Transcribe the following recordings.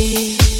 away.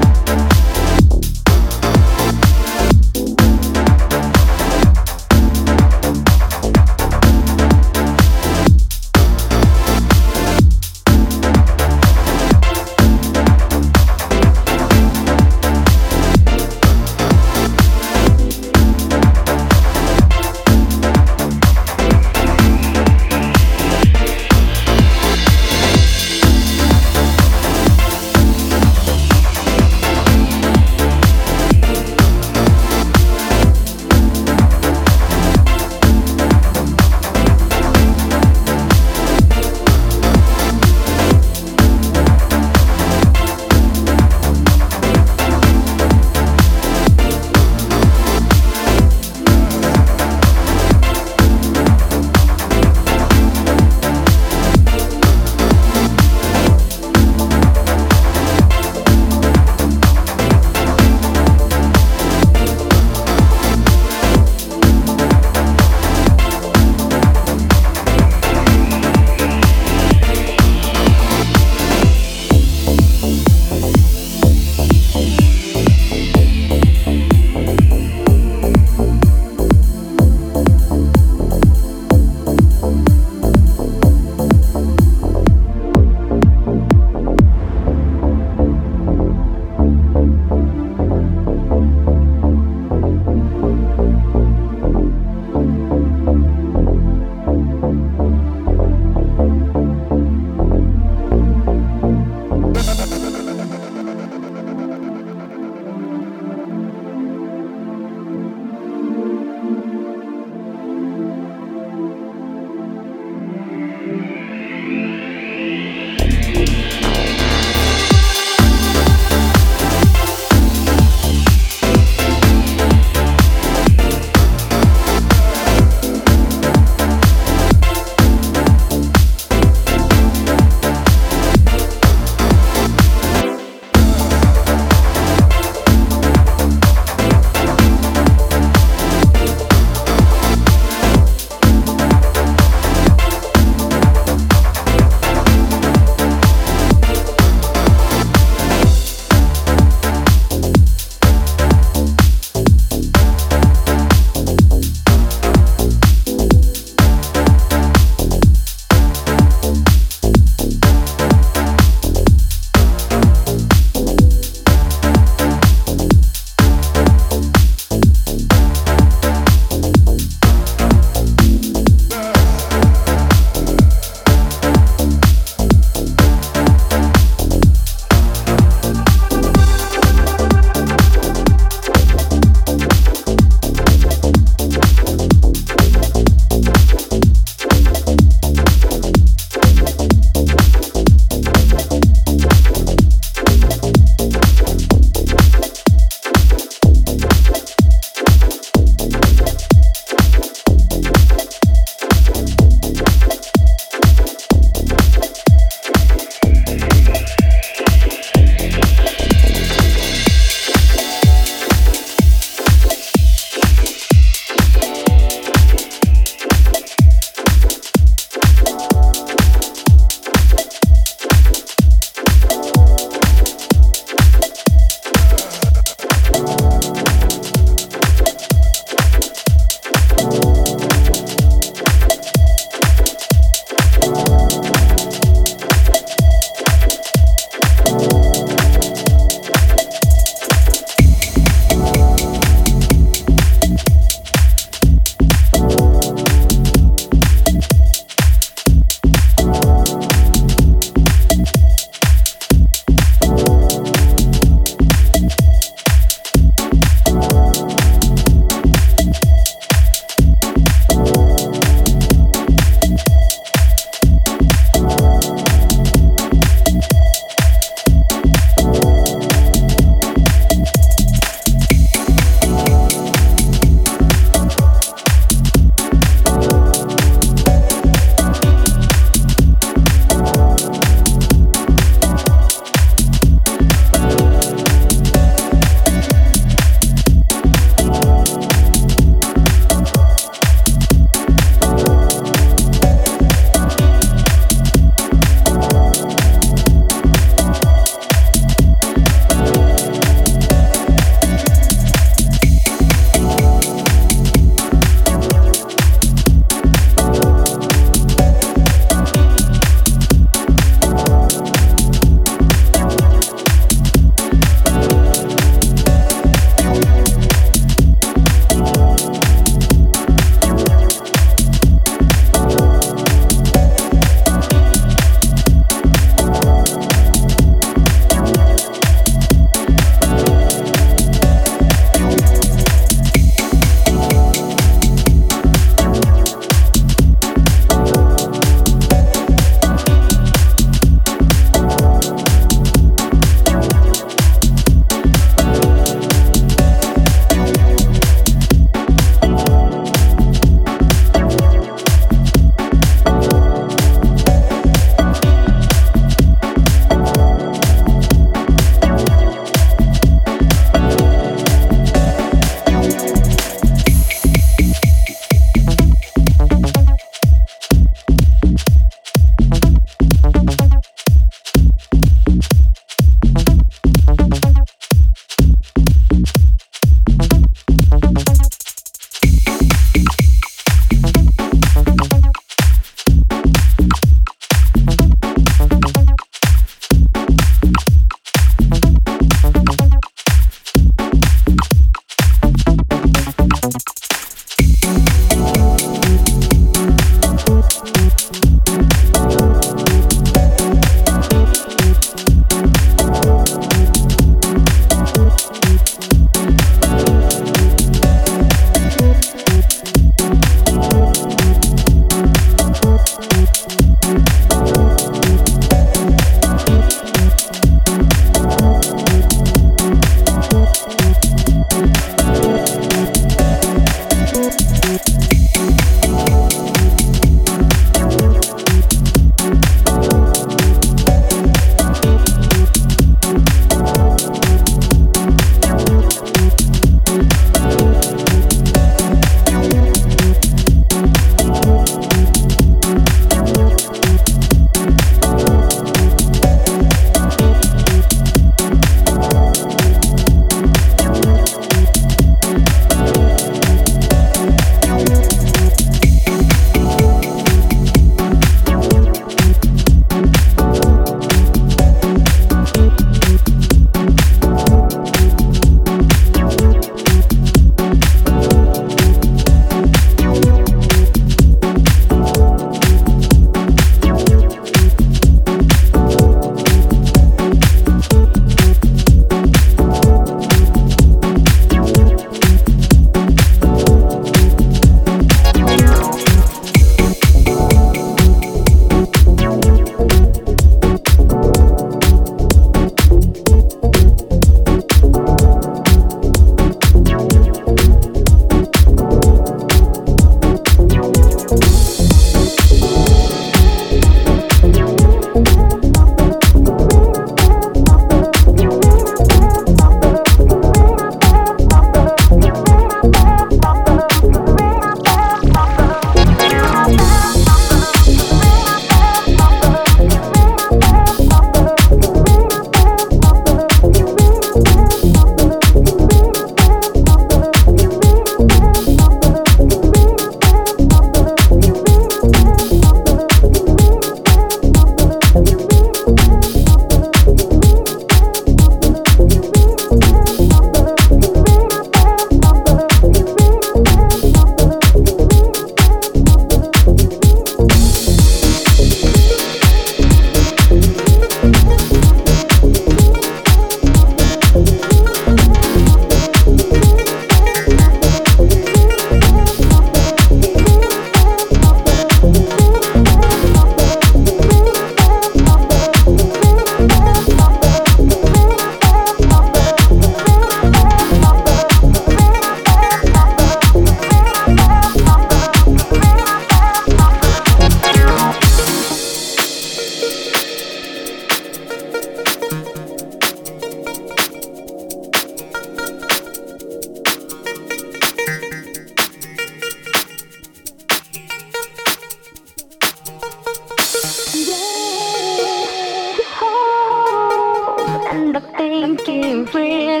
And I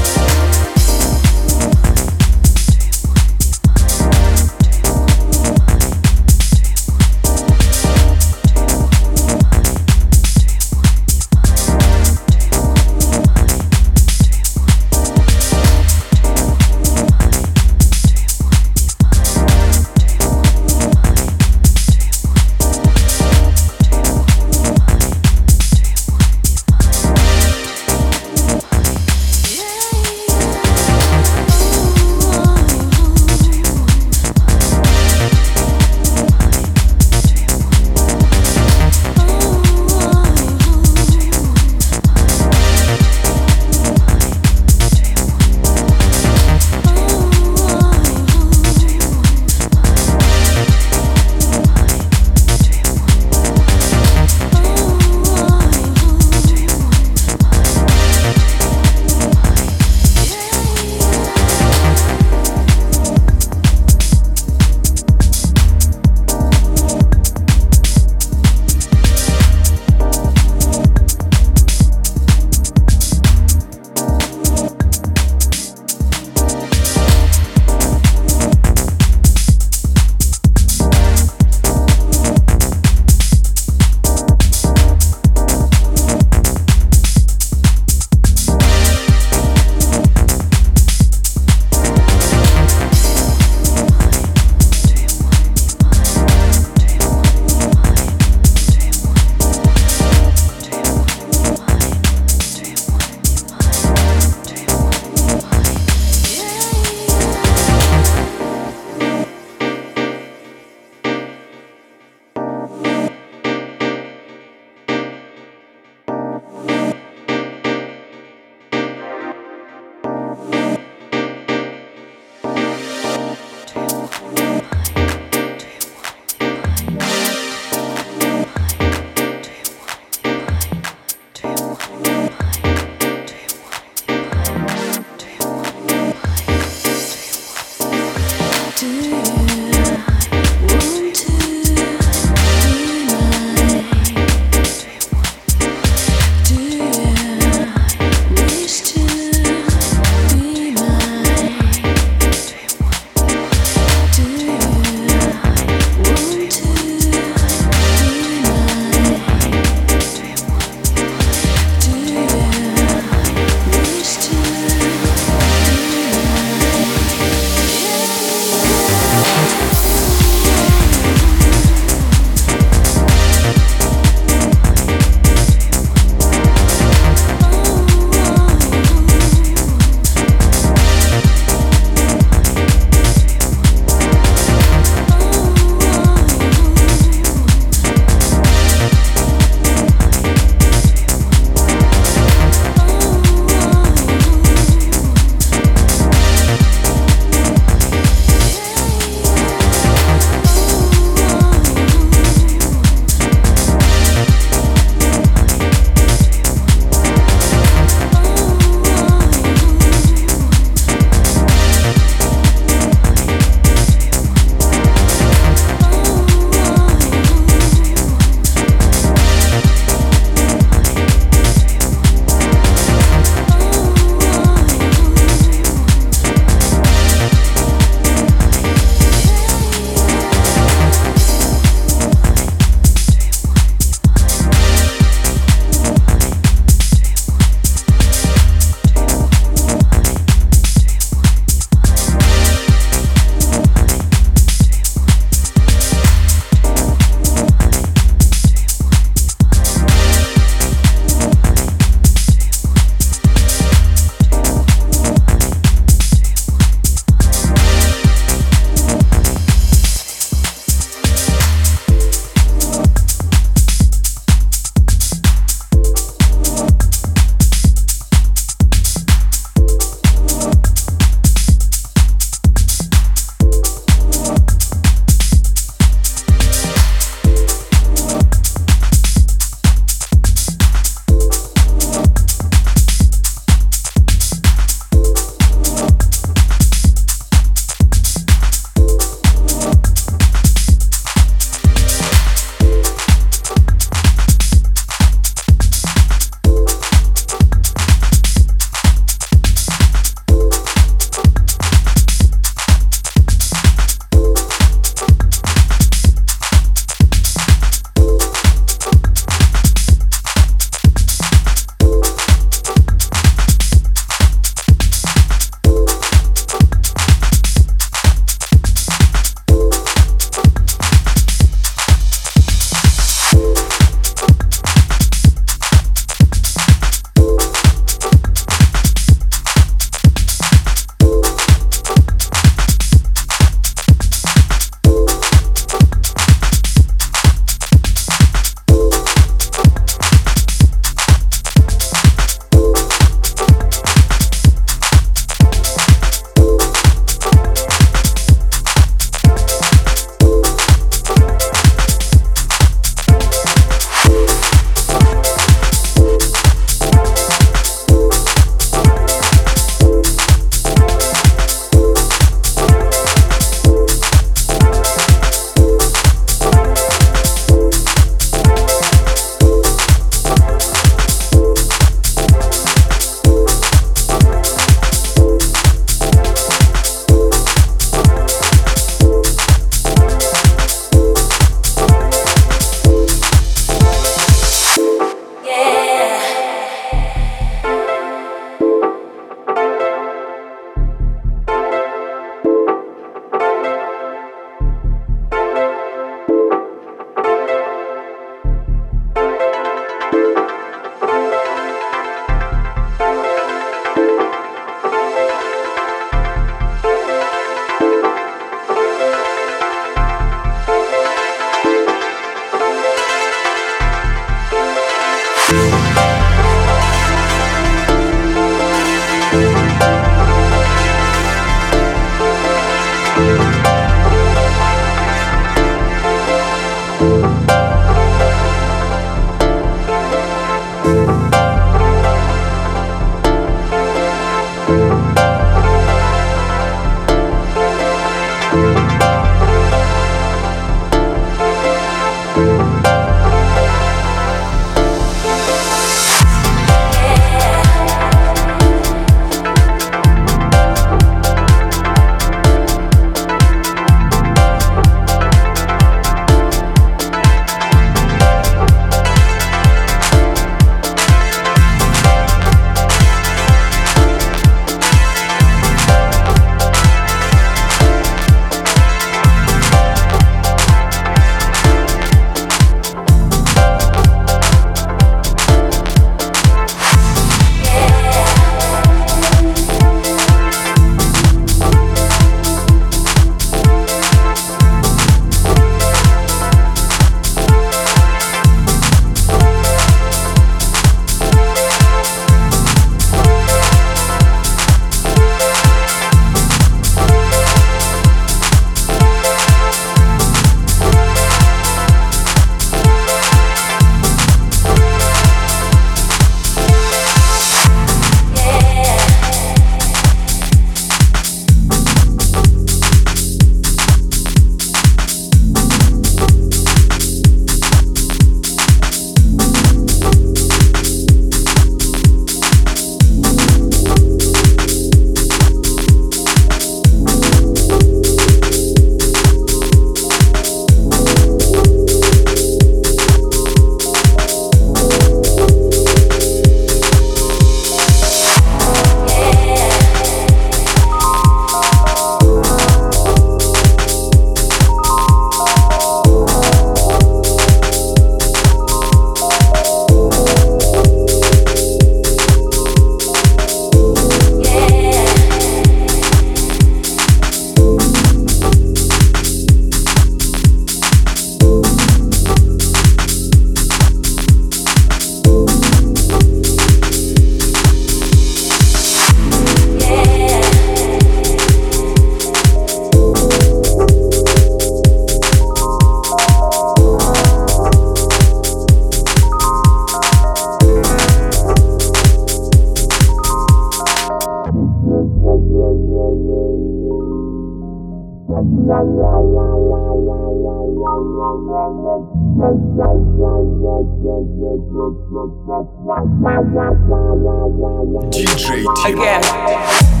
DJ Timo. Again.